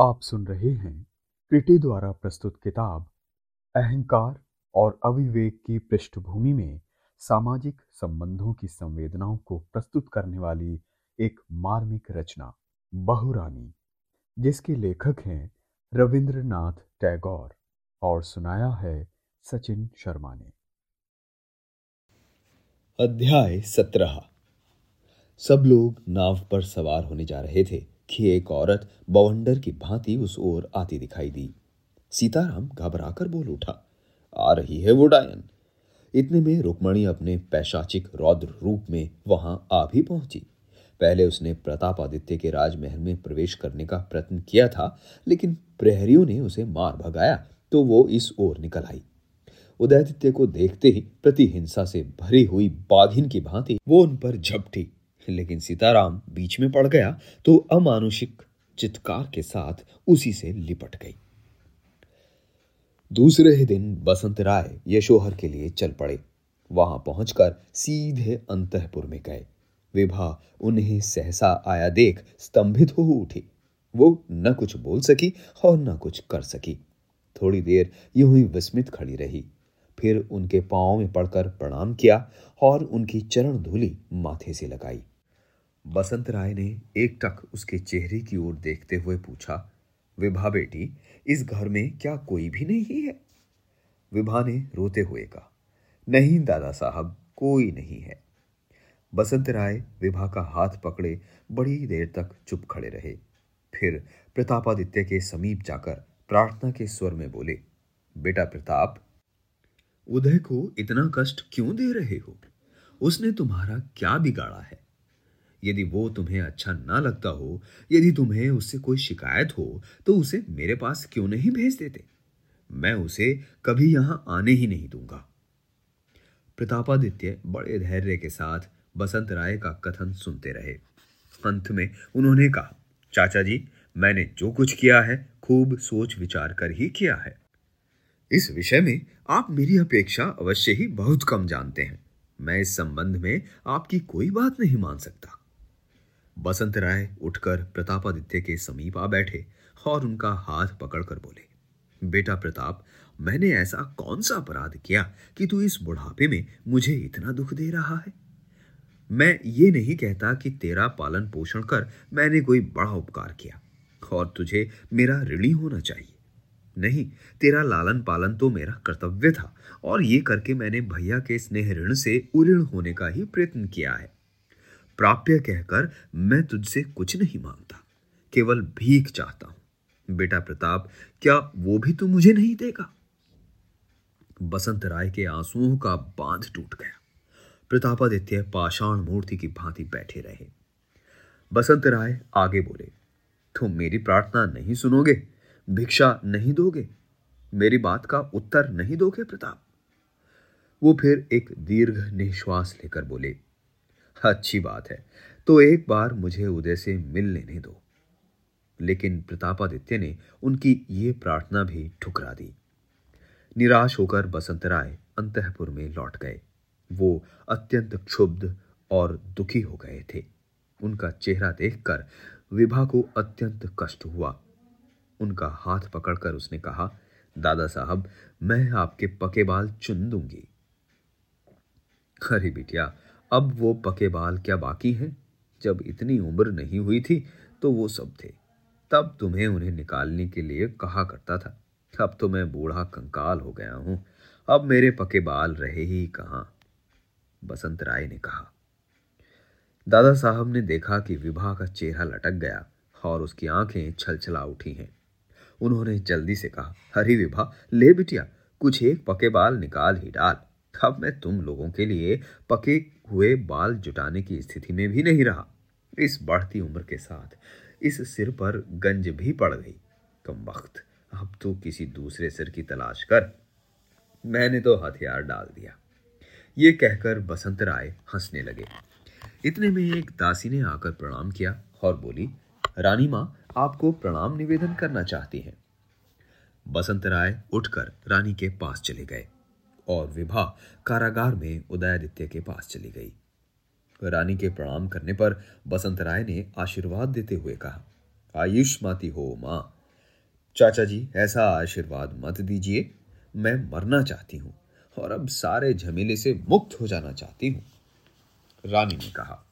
आप सुन रहे हैं क्रिटी द्वारा प्रस्तुत किताब, अहंकार और अविवेक की पृष्ठभूमि में सामाजिक संबंधों की संवेदनाओं को प्रस्तुत करने वाली एक मार्मिक रचना, बहुरानी, जिसके लेखक हैं रविंद्रनाथ टैगोर और सुनाया है सचिन शर्मा ने। अध्याय सत्रह। सब लोग नाव पर सवार होने जा रहे थे। कि एक औरत बवंडर की भांति उस ओर आती दिखाई दी। सीताराम घबराकर बोल उठा, आ रही है वो डायन इतने में रुक्मणी अपने पैशाचिक रौद्र रूप में वहाँ आ भी पहुँची। पहले उसने प्रतापादित्य के राजमहल में प्रवेश करने का प्रयत्न किया था, लेकिन प्रहरियों ने उसे मार भगाया तो वो इस ओर निकल आई। उदयादित्य को देखते ही प्रतिहिंसा से भरी हुई बाघिन की भांति वो उन पर झपटी लेकिन सीताराम बीच में पड़ गया तो अमानुषिक चित्कार के साथ उसी से लिपट गई। दूसरे ही दिन बसंत राय यशोहर के लिए चल पड़े। वहाँ पहुंचकर सीधे अंतपुर में गए। विभा उन्हें सहसा आया देख स्तंभित हो उठी। वो न कुछ बोल सकी और न कुछ कर सकी। थोड़ी देर यूँ ही विस्मित खड़ी रही। फिर उनके पाँव में पड़कर प्रणाम किया और उनकी चरण धूली माथे से लगाई। बसंत राय ने एक टक उसके चेहरे की ओर देखते हुए पूछा, विभा बेटी, इस घर में क्या कोई भी नहीं है? विभा ने रोते हुए कहा, नहीं दादा साहब, कोई नहीं है. बसंत राय विभा का हाथ पकड़े बड़ी देर तक चुप खड़े रहे। फिर प्रतापादित्य के समीप जाकर प्रार्थना के स्वर में बोले, बेटा प्रताप, उदय को इतना कष्ट क्यों दे रहे हो? उसने तुम्हारा क्या बिगाड़ा है? यदि वो तुम्हें अच्छा ना लगता हो, यदि तुम्हें उससे कोई शिकायत हो तो उसे मेरे पास क्यों नहीं भेज देते? मैं उसे कभी यहाँ आने ही नहीं दूँगा। प्रतापादित्य बड़े धैर्य के साथ बसंत राय का कथन सुनते रहे। अंत में उन्होंने कहा, चाचा जी, मैंने जो कुछ किया है, खूब सोच विचार कर ही किया है। इस विषय में आप मेरी अपेक्षा अवश्य ही बहुत कम जानते हैं। मैं इस संबंध में आपकी कोई बात नहीं मान सकता। बसंत राय उठकर प्रतापादित्य के समीप आ बैठे और उनका हाथ पकड़कर बोले, बेटा प्रताप, मैंने ऐसा कौन सा अपराध किया कि तू इस बुढ़ापे में मुझे इतना दुख दे रहा है? मैं ये नहीं कहता कि तेरा पालन पोषण कर मैंने कोई बड़ा उपकार किया और तुझे मेरा ऋणी होना चाहिए। नहीं, तेरा लालन पालन तो मेरा कर्तव्य था और ये करके मैंने भैया के स्नेह ऋण से उऋण होने का ही प्रयत्न किया है। प्राप्य कहकर मैं तुझसे कुछ नहीं माँगता, केवल भीख चाहता हूँ। बेटा प्रताप, क्या वो भी तू मुझे नहीं देगा? बसंत राय के आंसुओं का बाँध टूट गया। प्रतापादित्य पाषाण मूर्ति की भांति बैठे रहे। बसंत राय आगे बोले तुम मेरी प्रार्थना नहीं सुनोगे? भिक्षा नहीं दोगे? मेरी बात का उत्तर नहीं दोगे प्रताप? वो फिर एक दीर्घ निश्वास लेकर बोले अच्छी बात है। तो एक बार मुझे उदय से मिल लेने दो। लेकिन प्रतापादित्य ने उनकी ये प्रार्थना भी ठुकरा दी। निराश होकर बसंत राय अंतपुर में लौट गए। वो अत्यंत क्षुब्ध और दुखी हो गए थे। उनका चेहरा देखकर विभा को अत्यंत कष्ट हुआ। उनका हाथ पकड़कर उसने कहा, दादा साहब, मैं आपके पके बाल चुन दूँगी। अरे बिटिया अब वो पके बाल क्या बाकी हैं? जब इतनी उम्र नहीं हुई थी तो वो सब थे। तब तुम्हें उन्हें निकालने के लिए कहा करता था। अब तो मैं बूढ़ा कंकाल हो गया हूँ। अब मेरे पके बाल रहे ही कहाँ? बसंत राय ने कहा। दादा साहब ने देखा कि विभा का चेहरा लटक गया और उसकी आँखें छलछला उठी हैं। उन्होंने जल्दी से कहा हरी विभा, ले बिटिया, कुछ एक पके बाल निकाल ही डाल। अब मैं तुम लोगों के लिए पके हुए बाल जुटाने की स्थिति में भी नहीं रहा। इस बढ़ती उम्र के साथ इस सिर पर गंज भी पड़ गई। कम वक्त, अब तो किसी दूसरे सिर की तलाश कर। मैंने तो हथियार डाल दिया। ये कहकर बसंत राय हंसने लगे। इतने में एक दासी ने आकर प्रणाम किया और बोली, रानी माँ, आपको प्रणाम निवेदन करना चाहती हैं। बसंत राय उठकर रानी के पास चले गए। और विभा कारागार में उदयादित्य के पास चली गई। रानी के प्रणाम करने पर बसंत राय ने आशीर्वाद देते हुए कहा, आयुष माती हो माँ। चाचा जी, ऐसा आशीर्वाद मत दीजिए, मैं मरना चाहती हूँ और अब सारे झमेले से मुक्त हो जाना चाहती हूँ। रानी ने कहा,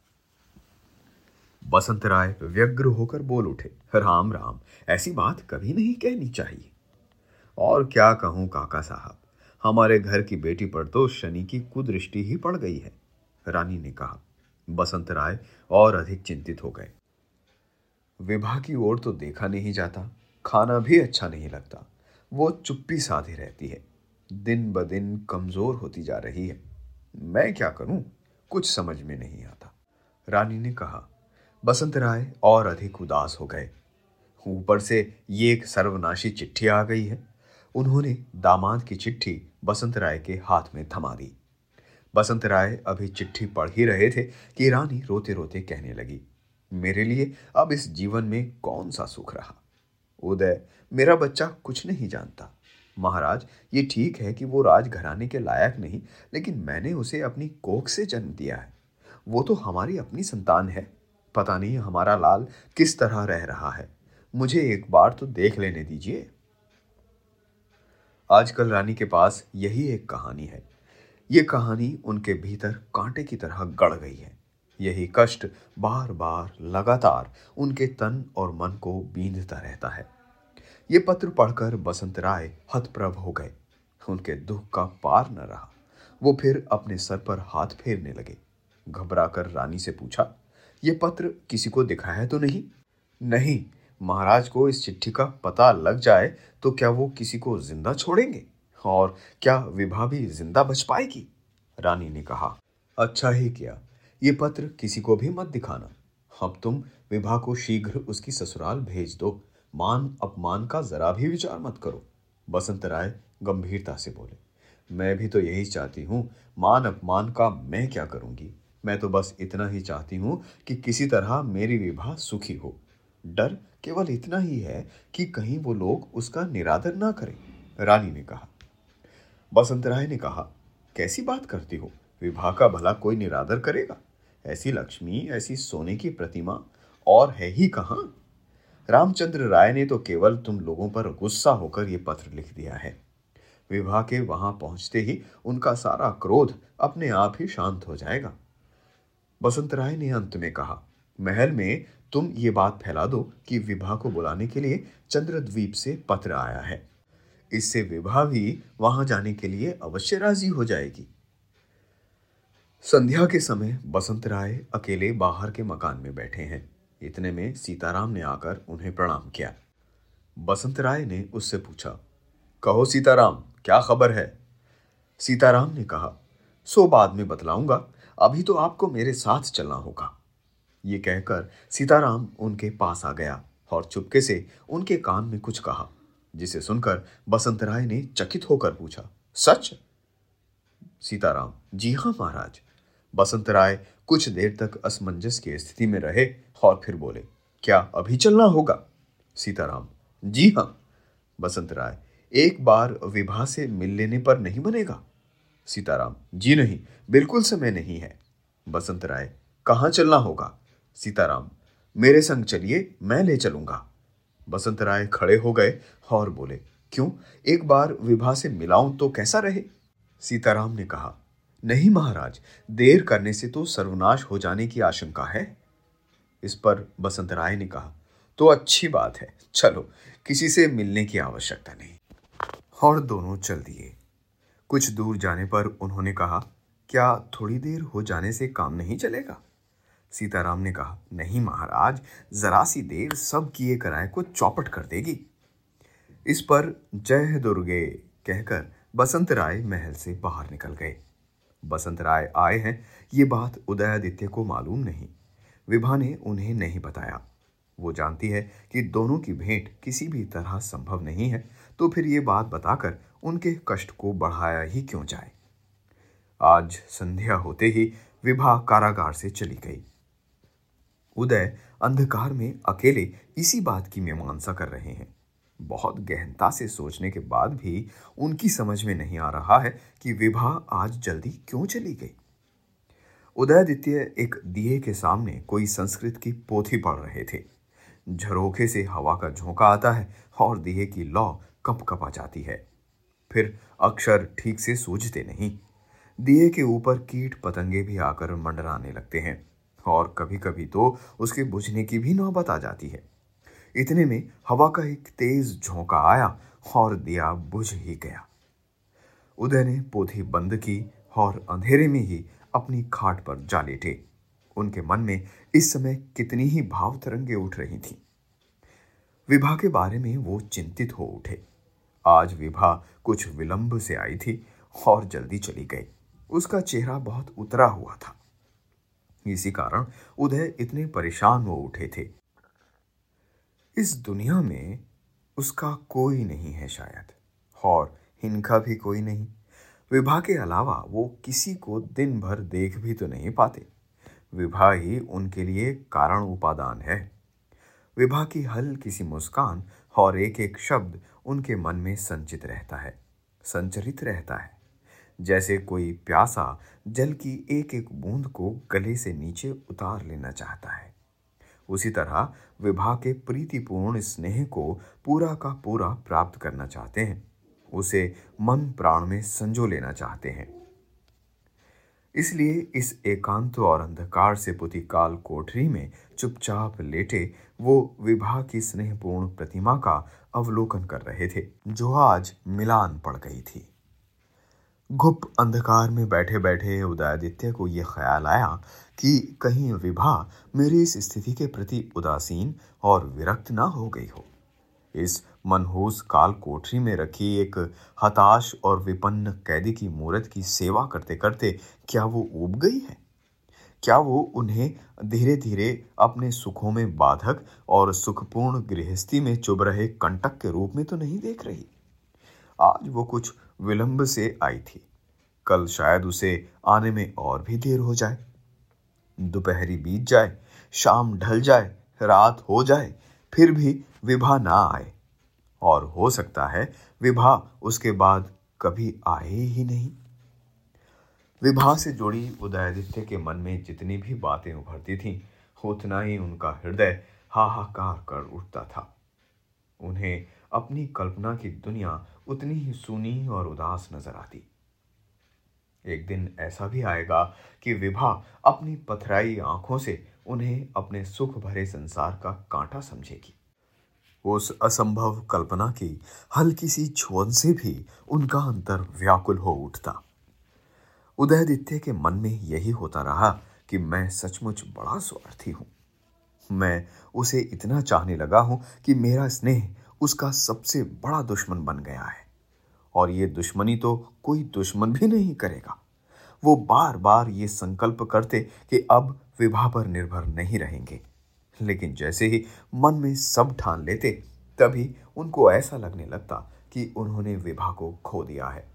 बसंत राय व्यग्र होकर बोल उठे, राम राम, ऐसी बात कभी नहीं कहनी चाहिए। और क्या कहूँ काका साहब? हमारे घर की बेटी पर तो शनि की कुदृष्टि ही पड़ गई है, रानी ने कहा। बसंत राय और अधिक चिंतित हो गए। विवाह की ओर तो देखा नहीं जाता, खाना भी अच्छा नहीं लगता। वो चुप्पी साधी रहती है। दिन ब दिन कमज़ोर होती जा रही है। मैं क्या करूँ? कुछ समझ में नहीं आता। रानी ने कहा, बसंत राय और अधिक उदास हो गए। ऊपर से ये एक सर्वनाशी चिट्ठी आ गई है। उन्होंने दामाद की चिट्ठी बसंत राय के हाथ में थमा दी। बसंत राय अभी चिट्ठी पढ़ ही रहे थे कि रानी रोते रोते कहने लगी, मेरे लिए अब इस जीवन में कौन सा सुख रहा? उदय, मेरा बच्चा कुछ नहीं जानता। महाराज, ये ठीक है कि वो राजघराने के लायक नहीं, लेकिन मैंने उसे अपनी कोख से जन्म दिया है। वो तो हमारी अपनी संतान है। पता नहीं हमारा लाल किस तरह रह रहा है। मुझे एक बार तो देख लेने दीजिए। आजकल रानी के पास यही एक कहानी है। ये कहानी उनके भीतर कांटे की तरह गड़ गई है। यही कष्ट बार बार लगातार उनके तन और मन को बींधता रहता है। ये पत्र पढ़कर बसंत राय हतप्रभ हो गए। उनके दुख का पार न रहा। वो फिर अपने सर पर हाथ फेरने लगे। घबराकर रानी से पूछा, ये पत्र किसी को दिखाया तो नहीं? नहीं महाराज को इस चिट्ठी का पता लग जाए तो क्या वो किसी को ज़िंदा छोड़ेंगे? और क्या विभा भी ज़िंदा बच पाएगी? रानी ने कहा अच्छा ही किया। ये पत्र किसी को भी मत दिखाना। अब तुम विभा को शीघ्र उसकी ससुराल भेज दो। मान अपमान का जरा भी विचार मत करो। बसंत राय गंभीरता से बोले, मैं भी तो यही चाहती हूँ। मान अपमान का मैं क्या करूँगी? मैं तो बस इतना ही चाहती हूँ कि किसी तरह मेरी विवाह सुखी हो। डर केवल इतना ही है कि कहीं वो लोग उसका निरादर ना करें, रानी ने कहा। बसंत राय ने कहा, कैसी बात करती हो? विवाह का भला कोई निरादर करेगा? ऐसी लक्ष्मी, ऐसी सोने की प्रतिमा और है ही कहाँ? रामचंद्र राय ने तो केवल तुम लोगों पर गुस्सा होकर यह पत्र लिख दिया है। विवाह के वहाँ पहुँचते ही उनका सारा क्रोध अपने आप ही शांत हो जाएगा। बसंत राय ने अंत में कहा, महल में तुम ये बात फैला दो कि विभा को बुलाने के लिए चंद्रद्वीप से पत्र आया है। इससे विभा भी वहाँ जाने के लिए अवश्य राज़ी हो जाएगी। संध्या के समय बसंत राय अकेले बाहर के मकान में बैठे हैं। इतने में सीताराम ने आकर उन्हें प्रणाम किया। बसंत राय ने उससे पूछा, कहो सीताराम, क्या खबर है? सीताराम ने कहा, सो बाद में बतलाऊँगा। अभी तो आपको मेरे साथ चलना होगा। ये कहकर सीताराम उनके पास आ गया और चुपके से उनके कान में कुछ कहा, जिसे सुनकर बसंत राय ने चकित होकर पूछा, सच? सीताराम, जी हाँ महाराज। बसंत राय कुछ देर तक असमंजस की स्थिति में रहे और फिर बोले, क्या अभी चलना होगा? सीताराम, जी हाँ। बसंत राय, एक बार विवाह से मिल लेने पर नहीं बनेगा? सीताराम, जी नहीं, बिल्कुल समय नहीं है। बसंत राय, कहाँ चलना होगा? सीताराम, मेरे संग चलिए, मैं ले चलूँगा। बसंत राय खड़े हो गए और बोले, क्यों? एक बार विभा से मिलाऊं तो कैसा रहे? सीताराम ने कहा, नहीं महाराज, देर करने से तो सर्वनाश हो जाने की आशंका है। इस पर बसंत राय ने कहा तो अच्छी बात है, चलो, किसी से मिलने की आवश्यकता नहीं। और दोनों चल दिए। कुछ दूर जाने पर उन्होंने कहा, क्या थोड़ी देर हो जाने से काम नहीं चलेगा? सीताराम ने कहा, नहीं महाराज, जरा सी देर सब किए कराए को चौपट कर देगी। इस पर जय दुर्गे कहकर बसंत राय महल से बाहर निकल गए। बसंत राय आए हैं, ये बात उदयादित्य को मालूम नहीं। विभा ने उन्हें नहीं बताया। वो जानती है कि दोनों की भेंट किसी भी तरह संभव नहीं है तो फिर ये बात बताकर उनके कष्ट को बढ़ाया ही क्यों जाए? आज संध्या होते ही विभा कारागार से चली गई। उदय अंधकार में अकेले इसी बात की मीमांसा कर रहे हैं। बहुत गहनता से सोचने के बाद भी उनकी समझ में नहीं आ रहा है कि विभा आज जल्दी क्यों चली गई। उदयादित्य एक दिए के सामने कोई संस्कृत की पोथी पढ़ रहे थे। झरोखे से हवा का झोंका आता है और दिए की लौ कप कपा जाती है। फिर अक्षर ठीक से सूझते नहीं। दिए के ऊपर कीट पतंगे भी आकर मंडराने लगते हैं। और कभी कभी तो उसके बुझने की भी नौबत आ जाती है। इतने में हवा का एक तेज झोंका आया और दिया बुझ ही गया। उदय ने पोथी बंद की और अंधेरे में ही अपनी खाट पर जा लेटे। उनके मन में इस समय कितनी ही भाव तरंगे उठ रही थी। विभा के बारे में वो चिंतित हो उठे। आज विभा कुछ विलंब से आई थी और जल्दी चली गई। उसका चेहरा बहुत उतरा हुआ था। इसी कारण उदय इतने परेशान हो उठे थे। इस दुनिया में उसका कोई नहीं है शायद, और इनका भी कोई नहीं। विभा के अलावा वो किसी को दिन भर देख भी तो नहीं पाते। विभा ही उनके लिए कारण उपादान है। विभा की हल किसी मुस्कान और एक एक शब्द उनके मन में संचित रहता है संचरित रहता है। जैसे कोई प्यासा जल की एक एक बूंद को गले से नीचे उतार लेना चाहता है। उसी तरह विभा के प्रीतिपूर्ण स्नेह को पूरा का पूरा प्राप्त करना चाहते हैं। उसे मन प्राण में संजो लेना चाहते हैं। इसलिए इस एकांत और अंधकार से पुति काल कोठरी में चुपचाप लेटे वो विवाह की स्नेहपूर्ण प्रतिमा का अवलोकन कर रहे थे, जो आज मिलान पड़ गई थी। गुप अंधकार में बैठे बैठे उदयादित्य को यह ख्याल आया कि कहीं विभा मेरी इस स्थिति के प्रति उदासीन और विरक्त ना हो गई हो। इस मनहूस काल कोठरी में रखी एक हताश और विपन्न कैदी की मूर्त की सेवा करते करते क्या वो उब गई है? क्या वो उन्हें धीरे धीरे अपने सुखों में बाधक और सुखपूर्ण गृहस्थी में चुभ रहे कंटक के रूप में तो नहीं देख रही? आज वो कुछ विलंब से आई थी। कल शायद उसे आने में और भी देर हो जाए। दोपहरी बीत जाए, शाम ढल जाए, रात हो जाए, फिर भी विभा ना आए। और हो सकता है विभा उसके बाद कभी आए ही नहीं। विभा से जुड़ी उदयादित्य के मन में जितनी भी बातें उभरती थीं, उतना ही उनका हृदय हाहाकार कर उठता था। उन्हें अपनी कल्पना की दुनिया उतनी ही सुनी और उदास नज़र आती। एक दिन ऐसा भी आएगा कि विभा अपनी पथराई आँखों से उन्हें अपने सुख भरे संसार का कांटा समझेगी। उस असंभव कल्पना की हल्की सी छुअन से भी उनका अंतर व्याकुल हो उठता। उदयदित्य के मन में यही होता रहा कि मैं सचमुच बड़ा स्वार्थी हूँ। मैं उसे इतना चाहने लगा हूँ कि मेरा स्नेह उसका सबसे बड़ा दुश्मन बन गया है। और ये दुश्मनी तो कोई दुश्मन भी नहीं करेगा। वो बार बार ये संकल्प करते कि अब विवाह पर निर्भर नहीं रहेंगे। लेकिन जैसे ही मन में सब ठान लेते, तभी उनको ऐसा लगने लगता कि उन्होंने विवाह को खो दिया है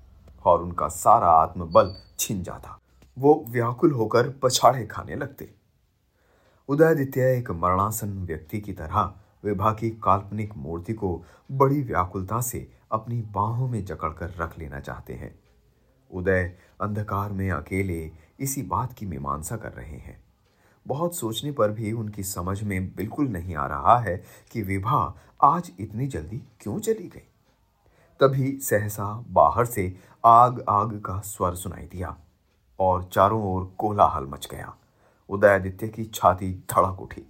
और उनका सारा आत्मबल छिन जाता। वो व्याकुल होकर पछाड़े खाने लगते। उदयादित्य एक मरणासन व्यक्ति की तरह विभा की काल्पनिक मूर्ति को बड़ी व्याकुलता से अपनी बाहों में जकड़कर रख लेना चाहते हैं। उदय अंधकार में अकेले इसी बात की मीमांसा कर रहे हैं। बहुत सोचने पर भी उनकी समझ में बिल्कुल नहीं आ रहा है कि विभा आज इतनी जल्दी क्यों चली गई। तभी सहसा बाहर से आग आग का स्वर सुनाई दिया और चारों ओर कोलाहल मच गया। उदयादित्य की छाती धड़क उठी।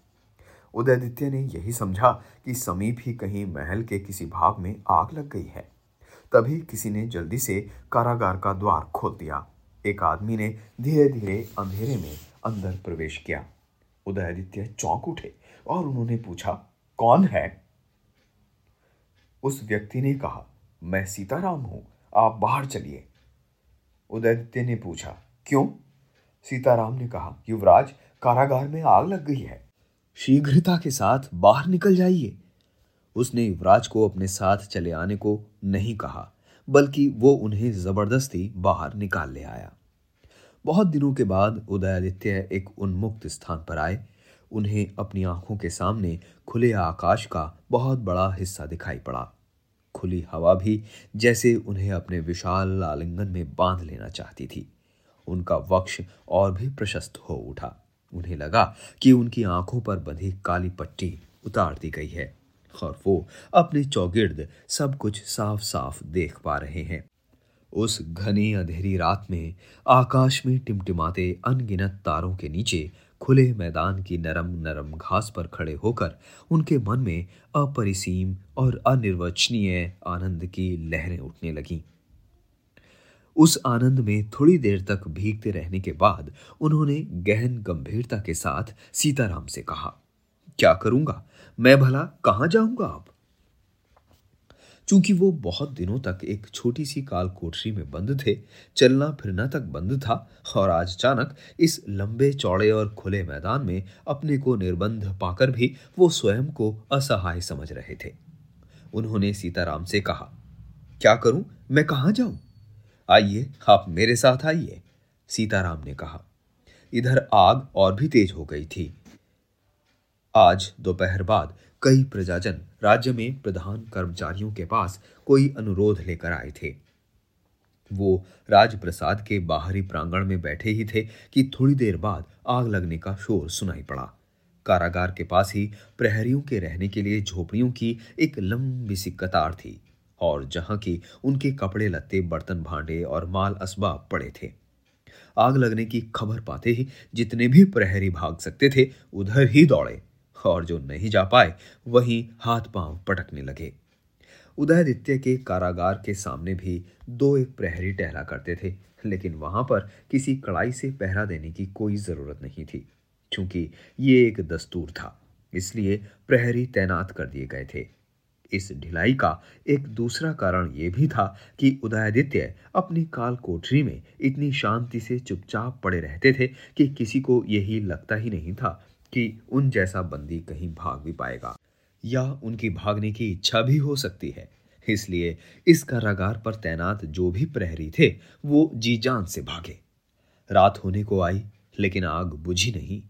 उदयादित्य ने यही समझा कि समीप ही कहीं महल के किसी भाग में आग लग गई है। तभी किसी ने जल्दी से कारागार का द्वार खोल दिया। एक आदमी ने धीरे धीरे अंधेरे में अंदर प्रवेश किया। उदयदित्य चौंक उठे और उन्होंने पूछा, कौन है? उस व्यक्ति ने कहा, मैं सीताराम हूँ, आप बाहर चलिए। उदयदित्य ने पूछा, क्यों? सीताराम ने कहा, युवराज, कारागार में आग लग गई है। शीघ्रता के साथ बाहर निकल जाइए। उसने युवराज को अपने साथ चले आने को नहीं कहा, बल्कि वो उन्हें ज़बरदस्ती बाहर निकाल ले आया। बहुत दिनों के बाद उदयादित्य एक उन्मुक्त स्थान पर आए। उन्हें अपनी आँखों के सामने खुले आकाश का बहुत बड़ा हिस्सा दिखाई पड़ा। खुली हवा भी जैसे उन्हें अपने विशाल आलिंगन में बाँध लेना चाहती थी। उनका वक्ष और भी प्रशस्त हो उठा। उन्हें लगा कि उनकी आँखों पर बंधी काली पट्टी उतार दी गई है और वो अपने चौगिर्द सब कुछ साफ़ साफ़ देख पा रहे हैं। उस घनी अंधेरी रात में आकाश में टिमटिमाते अनगिनत तारों के नीचे खुले मैदान की नरम नरम घास पर खड़े होकर उनके मन में अपरिसीम और अनिर्वचनीय आनंद की लहरें उठने लगीं। उस आनंद में थोड़ी देर तक भीगते रहने के बाद उन्होंने गहन गंभीरता के साथ सीताराम से कहा, क्या करूँगा? मैं भला कहाँ जाऊँगा अब? चूँकि वो बहुत दिनों तक एक छोटी सी काल कोठरी में बंद थे, चलना फिरना तक बंद था, और आज अचानक इस लंबे चौड़े और खुले मैदान में अपने को निर्बंध पाकर भी वो स्वयं को असहाय समझ रहे थे। उन्होंने सीताराम से कहा, क्या करूँ? मैं कहाँ जाऊँ? आइए, आप मेरे साथ आइए, सीताराम ने कहा। इधर आग और भी तेज हो गई थी। आज दोपहर बाद कई प्रजाजन राज्य में प्रधान कर्मचारियों के पास कोई अनुरोध लेकर आए थे। वो राजप्रसाद के बाहरी प्रांगण में बैठे ही थे कि थोड़ी देर बाद आग लगने का शोर सुनाई पड़ा। कारागार के पास ही प्रहरियों के रहने के लिए झोपड़ियों की एक लंबी सी कतार थी। और जहाँ की उनके कपड़े लत्ते, बर्तन भांडे और माल असबाब पड़े थे। आग लगने की खबर पाते ही जितने भी प्रहरी भाग सकते थे, उधर ही दौड़े और जो नहीं जा पाए, वहीं हाथ पाँव पटकने लगे। उदयदित्य के कारागार के सामने भी दो एक प्रहरी टहला करते थे, लेकिन वहाँ पर किसी कड़ाई से पहरा देने की कोई ज़रूरत नहीं थी, क्योंकि ये एक दस्तूर था, इसलिए प्रहरी तैनात कर दिए गए थे। इस ढिलाई का एक दूसरा कारण यह भी था कि उदयादित्य अपनी काल कोठरी में इतनी शांति से चुपचाप पड़े रहते थे कि किसी को यही लगता ही नहीं था कि उन जैसा बंदी कहीं भाग भी पाएगा। या उनकी भागने की इच्छा भी हो सकती है। इसलिए इस कारागार पर तैनात जो भी प्रहरी थे, वो जी जान से भागे। रात होने को आई, लेकिन आग बुझी नहीं।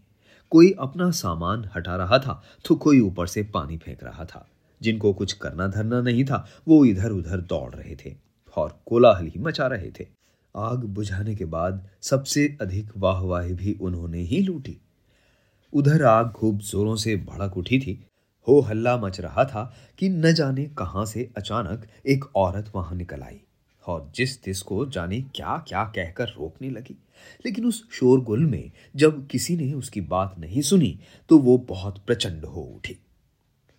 कोई अपना सामान हटा रहा था तो कोई ऊपर से पानी फेंक रहा था। जिनको कुछ करना धरना नहीं था, वो इधर उधर दौड़ रहे थे और कोलाहल ही मचा रहे थे। आग बुझाने के बाद सबसे अधिक वाहवाही भी उन्होंने ही लूटी। उधर आग खूब जोरों से भड़क उठी थी। हो हल्ला मच रहा था कि न जाने कहाँ से अचानक एक औरत वहाँ निकल आई और जिस तिस को जाने क्या क्या कहकर रोकने लगी। लेकिन उस शोरगुल में जब किसी ने उसकी बात नहीं सुनी तो वो बहुत प्रचंड हो उठी।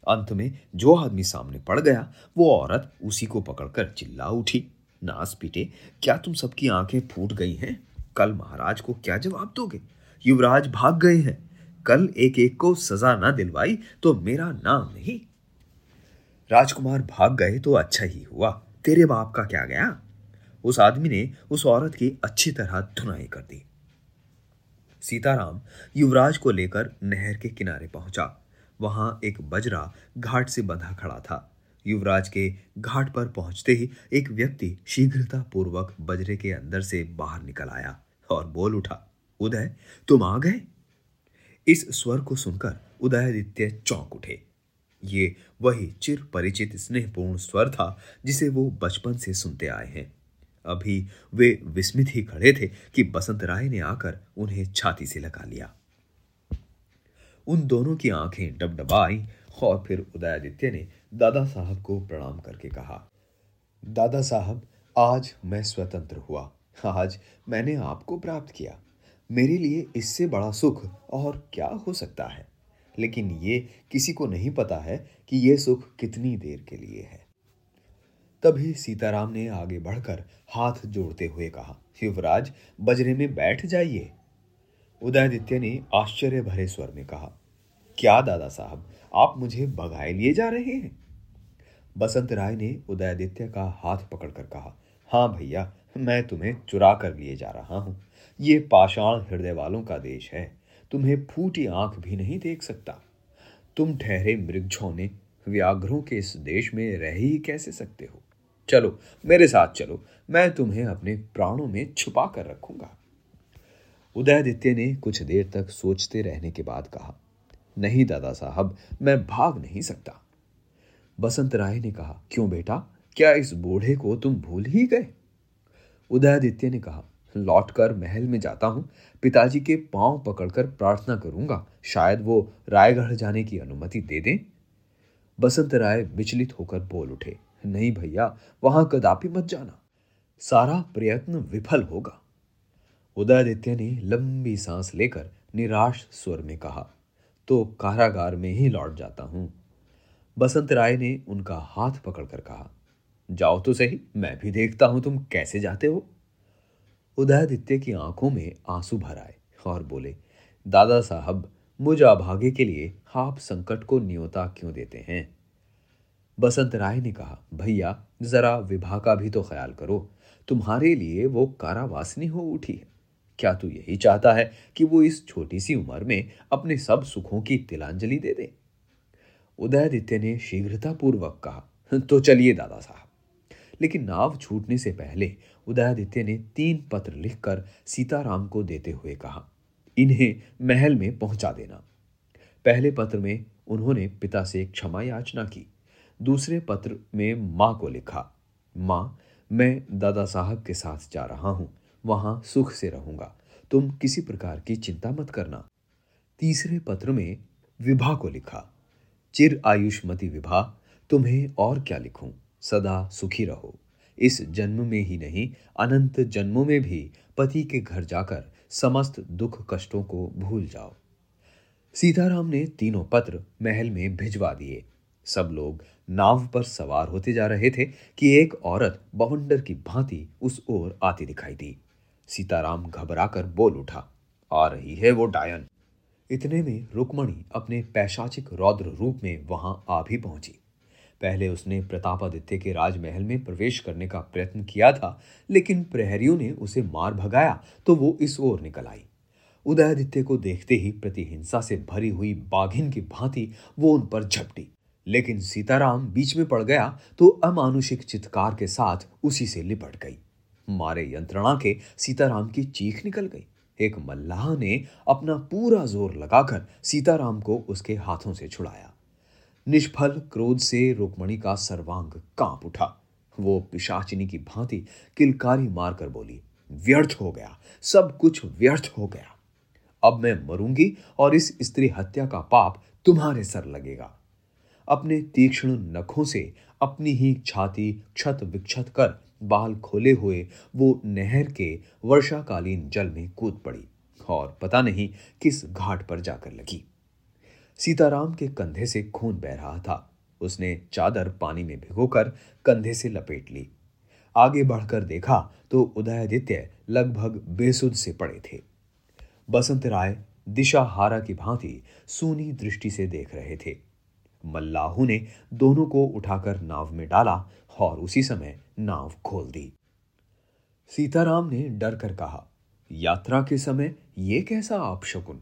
अंत में जो आदमी सामने पड़ गया, वो औरत उसी को पकड़कर चिल्ला उठी। नास पीटे, क्या तुम सबकी आँखें फूट गई हैं? कल महाराज को क्या जवाब दोगे? युवराज भाग गए हैं। कल एक एक को सजा ना दिलवाई तो मेरा नाम नहीं। राजकुमार भाग गए तो अच्छा ही हुआ। तेरे बाप का क्या गया? उस आदमी ने उस औरत की अच्छी तरह धुनाई कर दी। सीताराम युवराज को लेकर नहर के किनारे पहुँचा। वहाँ एक बजरा घाट से बंधा खड़ा था। युवराज के घाट पर पहुँचते ही एक व्यक्ति शीघ्रता पूर्वक बजरे के अंदर से बाहर निकल आया और बोल उठा, उदय, तुम आ गए? इस स्वर को सुनकर उदयादित्य चौंक उठे। ये वही चिर परिचित स्नेहपूर्ण स्वर था जिसे वो बचपन से सुनते आए हैं। अभी वे विस्मित ही खड़े थे कि बसंत राय ने आकर उन्हें छाती से लगा लिया। उन दोनों की आँखें डबडबाई और फिर उदयादित्य ने दादा साहब को प्रणाम करके कहा, दादा साहब, आज मैं स्वतंत्र हुआ। आज मैंने आपको प्राप्त किया। मेरे लिए इससे बड़ा सुख और क्या हो सकता है? लेकिन ये किसी को नहीं पता है कि यह सुख कितनी देर के लिए है तभी सीताराम ने आगे बढ़कर हाथ जोड़ते हुए कहा, युवराज, बजरे में बैठ जाइए। उदयादित्य ने आश्चर्य भरे स्वर में कहा, क्या दादा साहब, आप मुझे भगाए लिए जा रहे हैं? बसंत राय ने उदयादित्य का हाथ पकड़कर कहा हाँ भैया, मैं तुम्हें चुरा कर लिए जा रहा हूँ। ये पाषाण हृदय वालों का देश है, तुम्हें फूटी आँख भी नहीं देख सकता। तुम ठहरे मृगझोने व्याघ्रों के इस देश में रह ही कैसे सकते हो? चलो, मेरे साथ चलो, मैं तुम्हें अपने प्राणों में छुपा कर रखूँगा। उदयादित्य ने कुछ देर तक सोचते रहने के बाद कहा, नहीं दादा साहब, मैं भाग नहीं सकता। बसंत राय ने कहा, क्यों बेटा? क्या इस बूढ़े को तुम भूल ही गए? उदयादित्य ने कहा, लौटकर महल में जाता हूँ। पिताजी के पाँव पकड़कर प्रार्थना करूँगा। शायद वो रायगढ़ जाने की अनुमति दे दें। बसंत राय विचलित होकर बोल उठे, नहीं भैया, वहाँ कदापि मत जाना। सारा प्रयत्न विफल होगा। उदयादित्य ने लंबी सांस लेकर निराश स्वर में कहा तो कारागार में ही लौट जाता हूँ। बसंत राय ने उनका हाथ पकड़कर कहा, जाओ तो सही, मैं भी देखता हूँ तुम कैसे जाते हो? उदयादित्य की आँखों में आँसू भर आए और बोले, दादा साहब, मुझ अभागे के लिए आप संकट को न्योता क्यों देते हैं? बसंत राय ने कहा, भैया, जरा विभा का भी तो ख्याल करो, तुम्हारे लिए वो कारावासनी हो उठी है। क्या तू यही चाहता है कि वो इस छोटी सी उम्र में अपने सब सुखों की तिलांजलि दे दे? उदयादित्य ने शीघ्रता पूर्वक कहा तो चलिए दादा साहब। लेकिन नाव छूटने से पहले उदयादित्य ने तीन पत्र लिखकर सीताराम को देते हुए कहा, इन्हें महल में पहुँचा देना। पहले पत्र में उन्होंने पिता से क्षमा याचना की, दूसरे पत्र में माँ को लिखा, माँ, मैं दादा साहब के साथ जा रहा हूँ। वहाँ सुख से रहूँगा। तुम किसी प्रकार की चिंता मत करना। तीसरे पत्र में विभा को लिखा। चिर आयुष्मती विभा, तुम्हें और क्या लिखूं? सदा सुखी रहो। इस जन्म में ही नहीं, अनंत जन्मों में भी पति के घर जाकर समस्त दुख कष्टों को भूल जाओ। सीताराम ने तीनों पत्र महल में भिजवा दिए। सब लोग नाव पर सवार होते जा रहे थे कि एक औरत बवंडर की भांति उस ओर आती दिखाई दी। सीताराम घबराकर बोल उठा, आ रही है वो डायन। इतने में रुक्मणी अपने पैशाचिक रौद्र रूप में वहाँ आ भी पहुँची। पहले उसने प्रतापादित्य के राजमहल में प्रवेश करने का प्रयत्न किया था, लेकिन प्रहरियों ने उसे मार भगाया तो वो इस ओर निकल आई। उदयादित्य को देखते ही प्रतिहिंसा से भरी हुई बाघिन की भांति वो उन पर झपटी। लेकिन सीताराम बीच में पड़ गया तो अमानुषिक चित्कार के साथ उसी से लिपट गई। मारे यंत्रणा के सीताराम की चीख निकल गई। एक मल्लाह ने अपना पूरा ज़ोर लगाकर सीताराम को उसके हाथों से छुड़ाया। निष्फल क्रोध से रुक्मणी का सर्वांग काँप उठा। वो पिशाचिनी की भांति किलकारी मारकर बोली, व्यर्थ हो गया, सब कुछ व्यर्थ हो गया। अब मैं मरूँगी और इस स्त्री हत्या का पाप तुम्हारे सर लगेगा। अपने तीक्ष्ण नखों से अपनी ही छाती क्षत विक्षत कर बाल खोले हुए वो नहर के वर्षाकालीन जल में कूद पड़ी और पता नहीं किस घाट पर जाकर लगी। सीताराम के कंधे से खून बह रहा था। उसने चादर पानी में भिगोकर कंधे से लपेट ली। आगे बढ़कर देखा तो उदयादित्य लगभग बेसुध से पड़े थे। बसंत राय दिशा हारा की भांति सूनी दृष्टि से देख रहे थे। मल्लाहू ने दोनों को उठाकर नाव में डाला और उसी समय नाव खोल दी। सीताराम ने डर कर कहा, यात्रा के समय यह कैसा आप शकुन?